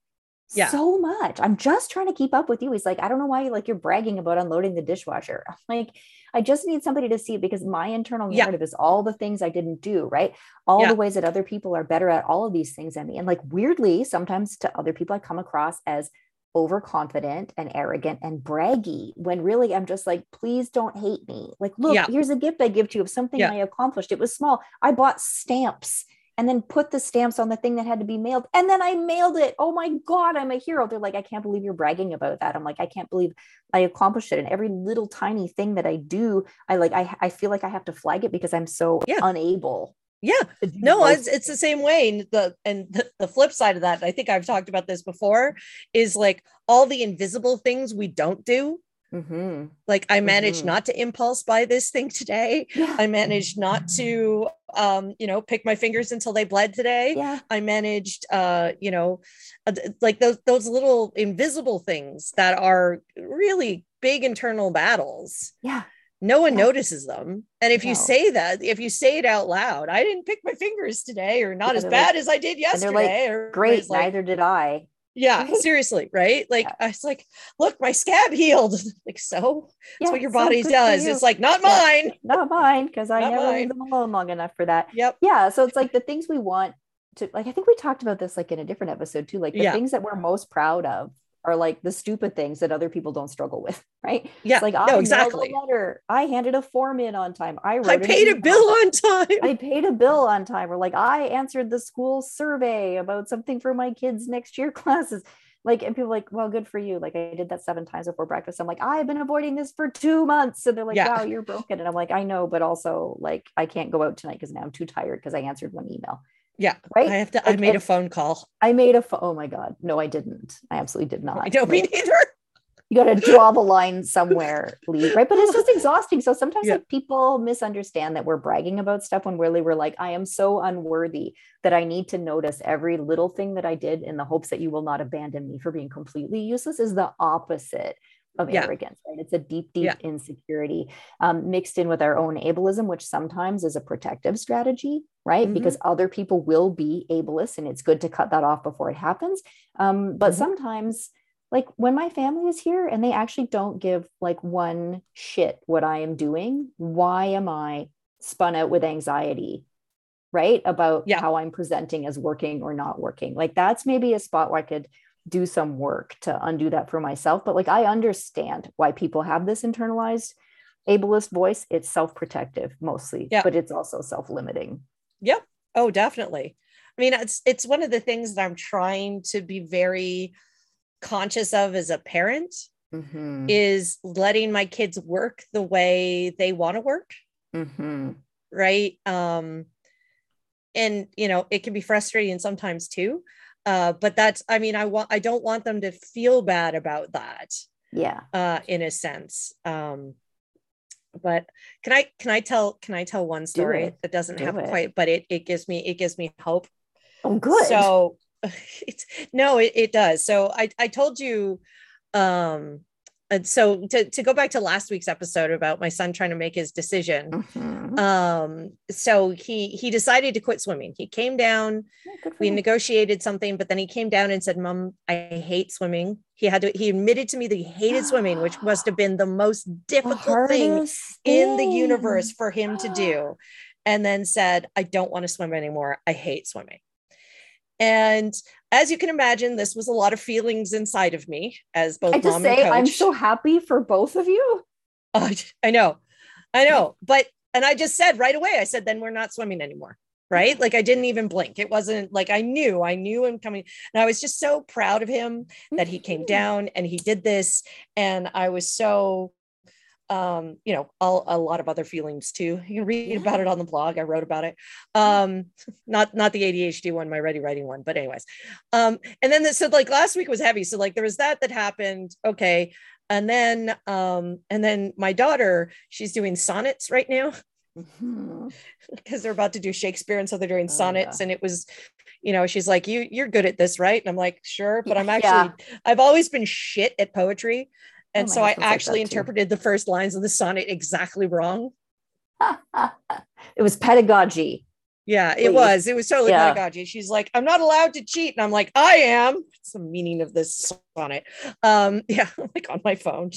Yeah. so much. I'm just trying to keep up with you. He's like, I don't know why you like you're bragging about unloading the dishwasher. I'm like, I just need somebody to see it because my internal Yeah. narrative is all the things I didn't do, right? All Yeah. the ways that other people are better at all of these things than me. And like weirdly, sometimes to other people, I come across as overconfident and arrogant and braggy when really I'm just like, please don't hate me. Like, look, Yeah. here's a gift I give to you of something Yeah. I accomplished. It was small. I bought stamps and then put the stamps on the thing that had to be mailed. And then I mailed it. Oh my God, I'm a hero. They're like, I can't believe you're bragging about that. I'm like, I can't believe I accomplished it. And every little tiny thing that I do, I like, I, I feel like I have to flag it because I'm so Yeah. unable. Yeah. No, it's, it's the same way. And the and the, the flip side of that, I think I've talked about this before, is like all the invisible things we don't do. Mhm. Like I managed Mhm. not to impulse buy this thing today. Yeah. I managed not to um, you know, pick my fingers until they bled today. yeah. I managed uh, you know, uh, like those those little invisible things that are really big internal battles. Yeah. No one Yeah. notices them. And if you say that, if you say it out loud, I didn't pick my fingers today or not as bad like- as I did they're like, yesterday. or Great. it's like, Neither did I. yeah, seriously, right? Like Yeah. I was like, look, my scab healed. like, so that's Yeah, what your so body does. you. It's like, not Yeah. mine. Not mine, because I Not never mine. leave them alone long enough for that. Yep. yeah so it's like the things we want to like i think we talked about this like in a different episode too like the Yeah. things that we're most proud of are like the stupid things that other people don't struggle with right? Yeah. it's like i no, mailed exactly. a letter. I handed a form in on time. I wrote I paid a bill on time. i paid a bill on time or like i answered the school survey about something for my kids next year classes. Like and people are like well good for you. Like i did that seven times before breakfast. I'm like i've been avoiding this for two months. And they're like Yeah. wow you're broken. And i'm like i know but also like i can't go out tonight because now i'm too tired because i answered one email yeah. right I have to, I made a phone call. I made a pho- oh my god no i didn't i absolutely did not I know me Like, neither. you got to draw the line somewhere Lee, right but it's just exhausting so sometimes Yeah. like people misunderstand that we're bragging about stuff when really we're like i am so unworthy that i need to notice every little thing that i did in the hopes that you will not abandon me for being completely useless is the opposite of Yeah. arrogance right it's a deep deep Yeah. insecurity um, mixed in with our own ableism which sometimes is a protective strategy right Mhm. because other people will be ableist and it's good to cut that off before it happens um, but Mhm. sometimes like when my family is here and they actually don't give like one shit what I am doing, why am I spun out with anxiety? Right. About Yeah. how I'm presenting as working or not working. Like that's maybe a spot where I could do some work to undo that for myself. But like I understand why people have this internalized ableist voice. It's self protective mostly, Yeah. but it's also self limiting. Yep. Oh, definitely. I mean, it's it's one of the things that I'm trying to be very conscious of as a parent Mm-hmm. is letting my kids work the way they want to work, Mm-hmm. right? Um and you know, it can be frustrating sometimes too. Uh but that's I mean, I want I don't want them to feel bad about that Yeah. uh in a sense. Um but can I can I tell can I tell one story it. that doesn't Do have it. quite but it it gives me it gives me hope Oh, good. So it's no, it, it does. So I, I told you um and so to, to go back to last week's episode about my son trying to make his decision. Mhm. Um, so he he decided to quit swimming. He came down, Yeah, we negotiated something, but then he came down and said, Mom, I hate swimming. He had to he admitted to me that he hated swimming, which must have been the most The difficult thing in the universe for him to do and then said i don't want to swim anymore i hate swimming and as you can imagine this was a lot of feelings inside of me as both I just say I'm so happy for both of you. Oh, i know i know but and i just said right away i said then we're not swimming anymore right like i didn't even blink it wasn't like i knew i knew him coming and i was just so proud of him that he came Mhm. down and he did this and i was so um, you know, all, a lot of other feelings too. You can read yeah. about it on the blog. I wrote about it. Um, not not the ADHD one, my ready writing one, but anyways. Um, and then this, so like last week was heavy. So like there was that that happened. Okay. And then um, and then my daughter, she's doing sonnets right now. because mm-hmm. they're about to do Shakespeare and so they're doing oh, sonnets yeah. and it was you know she's like you you're good at this right and I'm like sure but I'm actually yeah. I've always been shit at poetry and oh so I actually like interpreted the first lines of the sonnet exactly wrong. it was pedagogy. Yeah, it was. It was totally yeah. pedagogy. She's like, I'm not allowed to cheat. And I'm like, I am. It's the meaning of this sonnet. Um, yeah, like on my phone.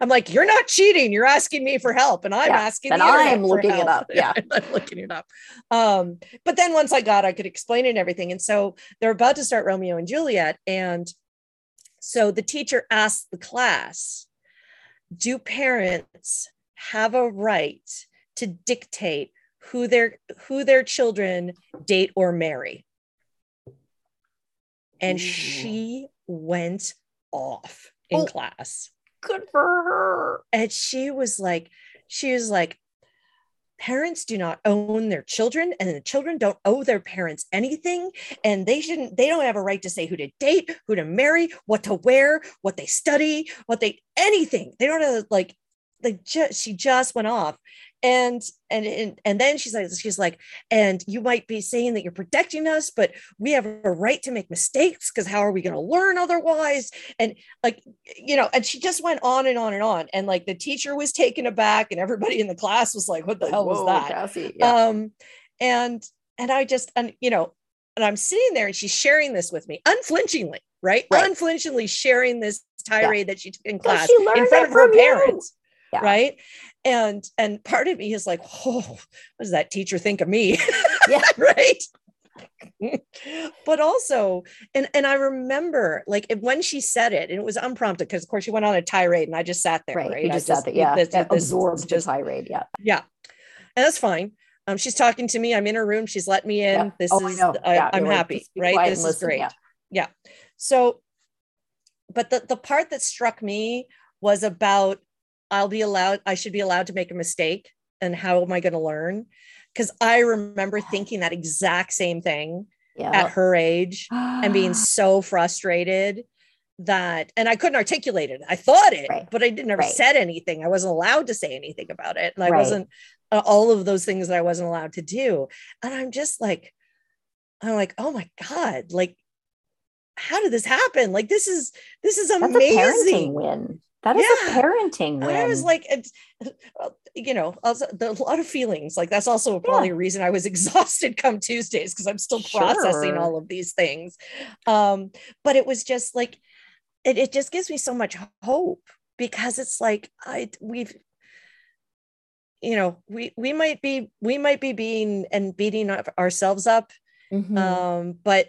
I'm like, you're not cheating. You're asking me for help. And I'm yeah. asking and I'm looking it up. Yeah. I'm looking it up. Um, but then once I got, I could explain it and everything. And so they're about to start Romeo and Juliet. And so the teacher asked the class, do parents have a right to dictate who their who their children date or marry? And Ooh. she went off in oh, class. Good for her. And she was like, she was like, parents do not own their children and the children don't owe their parents anything and they shouldn't they don't have a right to say who to date who to marry what to wear what they study what they anything. They don't have like like she just went off and and and, and then she's like she's like and you might be saying that you're protecting us but we have a right to make mistakes because how are we going to learn otherwise and like you know and she just went on and on and on and like the teacher was taken aback and everybody in the class was like what the hell was that Cassie, yeah. um and and i just and you know and i'm sitting there and she's sharing this with me unflinchingly right, right. unflinchingly sharing this tirade yeah. that she took in class in front of her parents yeah. right? And and part of me is like oh what does that teacher think of me? Yeah. Right? But also and and i remember like when she said it and it was unprompted because of course she went on a tirade and i just sat there right, right? you just, just sat there yeah. this, this, absorbed just, tirade yeah. Yeah. And that's fine. Um she's talking to me i'm in her room she's let me in yeah. this oh, is I am happy right? this is great. yeah. yeah. So but the the part that struck me was about I'll be allowed, I should be allowed to make a mistake. And how am I going to learn? Because I remember thinking that exact same thing at her age and being so frustrated that, and I couldn't articulate it. I thought it, right. but I didn't ever right. said anything. I wasn't allowed to say anything about it. And I right. wasn't uh, all of those things that I wasn't allowed to do. And I'm just like, I'm like, oh my God, like, how did this happen? Like, this is, this is amazing. win. That is yeah. a parenting win. I was like, you know, was, a lot of feelings. Like that's also probably yeah. a reason I was exhausted come Tuesdays because I'm still processing sure. all of these things. Um, but it was just like, it, it just gives me so much hope because it's like I we've you know we we might be we might be being and beating ourselves up mm-hmm. um but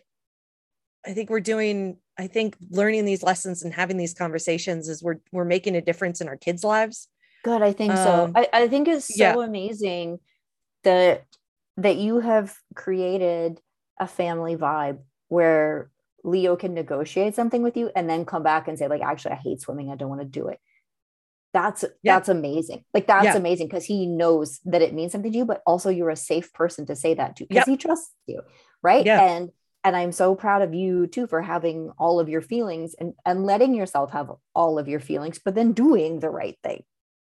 i think we're doing I think learning these lessons and having these conversations is we're we're making a difference in our kids' lives. Good, I think um, so. I, I think it's so yeah. amazing that that you have created a family vibe where Leo can negotiate something with you and then come back and say, like, actually, I hate swimming. I don't want to do it. That's yeah. that's amazing. Like that's yeah. amazing because he knows that it means something to you, but also you're a safe person to say that to because yep. he trusts you. Right. And and i'm so proud of you too for having all of your feelings and and letting yourself have all of your feelings but then doing the right thing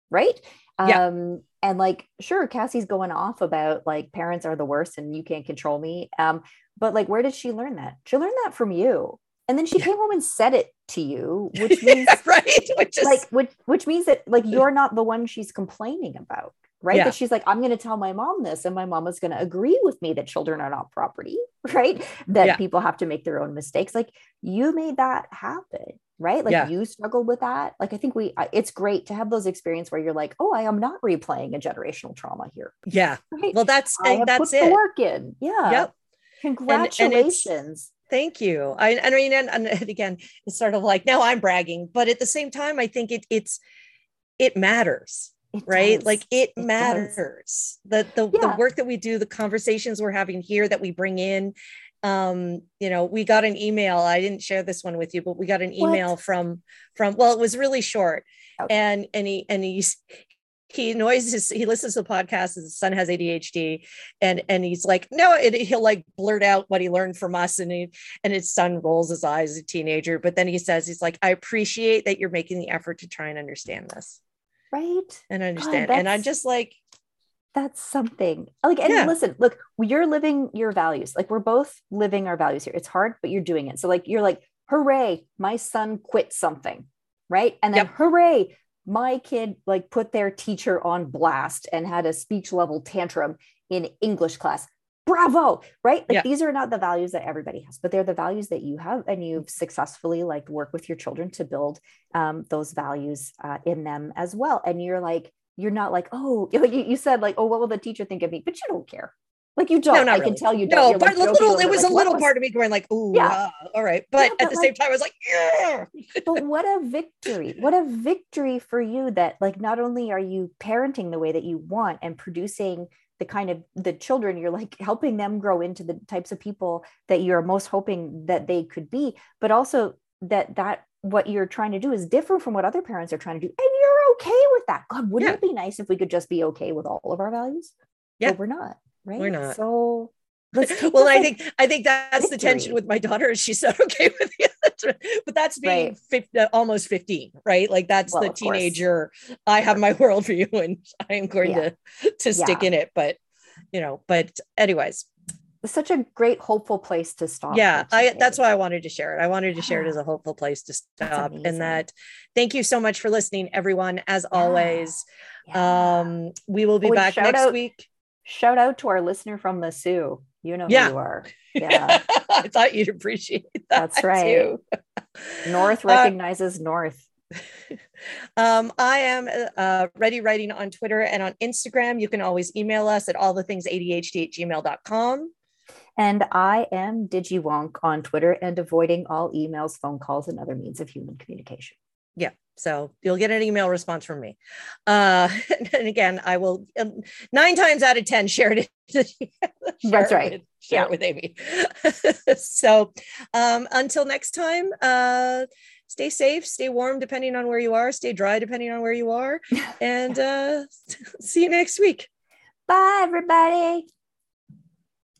right? Yeah. um and like sure cassie's going off about like parents are the worst and you can't control me um but like where did she learn that? She learned that from you. And then she yeah. came home and said it to you which means right? Which is like which which means that like you're not the one she's complaining about right? Yeah. That she's like, I'm going to tell my mom this, and my mom is going to agree with me that children are not property, right? That yeah. people have to make their own mistakes. Like you made that happen, right? Like yeah. you struggled with that. Like I think we, it's great to have those experiences where you're like, oh, I am not replaying a generational trauma here. Yeah. Right? Well, that's I that's it. work in. Yeah. Yep. Congratulations. And, and Thank you. I, I mean, and, and again, it's sort of like now I'm bragging, but at the same time, I think it it's it matters it right does. like it, it matters does. the the, yeah. the work that we do the conversations we're having here that we bring in um you know we got an email i didn't share this one with you but we got an email what? from from well it was really short okay. and and he and he's he annoys his he listens to the podcast his son has adhd and and he's like no it, he'll like blurt out what he learned from us and he and his son rolls his eyes as a teenager but then he says he's like i appreciate that you're making the effort to try and understand this right? And I understand. God, and i'm just like that's something. Like and yeah. listen look you're living your values. Like we're both living our values here. It's hard but you're doing it. So like you're like hooray my son quit something right? And then yep. hooray my kid like put their teacher on blast and had a speech level tantrum in English class. Bravo, right? Like yeah. these are not the values that everybody has, but they're the values that you have, and you've successfully like work with your children to build um, those values uh, in them as well. And you're like, you're not like, oh, you, you said like, oh, what will the teacher think of me? But you don't care. Like you don't. No, I really. can tell you don't. No, but like little, it was like, a little part of me going like, "Ooh, yeah, uh, all right." But, yeah, but at the like, same time, I was like, "Yeah." but what a victory! What a victory for you that like not only are you parenting the way that you want and producing the kind of the children you're like helping them grow into the types of people that you're most hoping that they could be, but also that that what you're trying to do is different from what other parents are trying to do, and you're okay with that. God, wouldn't yeah. it be nice if we could just be okay with all of our values? Yeah, but we're not right we're not so well i think i think that's victory. the tension with my daughter is she's not okay with it but that's being right. 50, uh, almost 15 right like that's well, the teenager course. i have my worldview and i am going yeah. to to stick yeah. in it but you know but anyways it's such a great hopeful place to stop yeah i that's why i wanted to share it i wanted to share it as a hopeful place to stop and that thank you so much for listening everyone as yeah. always um we will be oh, back next out- week shout out to our listener from the Soo. You know yeah. who you are. Yeah. I thought you'd appreciate that. That's right. North uh, recognizes uh, North. Um, I am uh, ready writing on Twitter and on Instagram. You can always email us at all the things ADHD at gmail.com. And I am DigiWonk on Twitter and avoiding all emails, phone calls, and other means of human communication yeah so you'll get an email response from me. Uh and again i will um, nine times out of ten share it that's right. with, share yeah. it with amy. So um until next time uh stay safe stay warm depending on where you are stay dry depending on where you are and uh see you next week. Bye everybody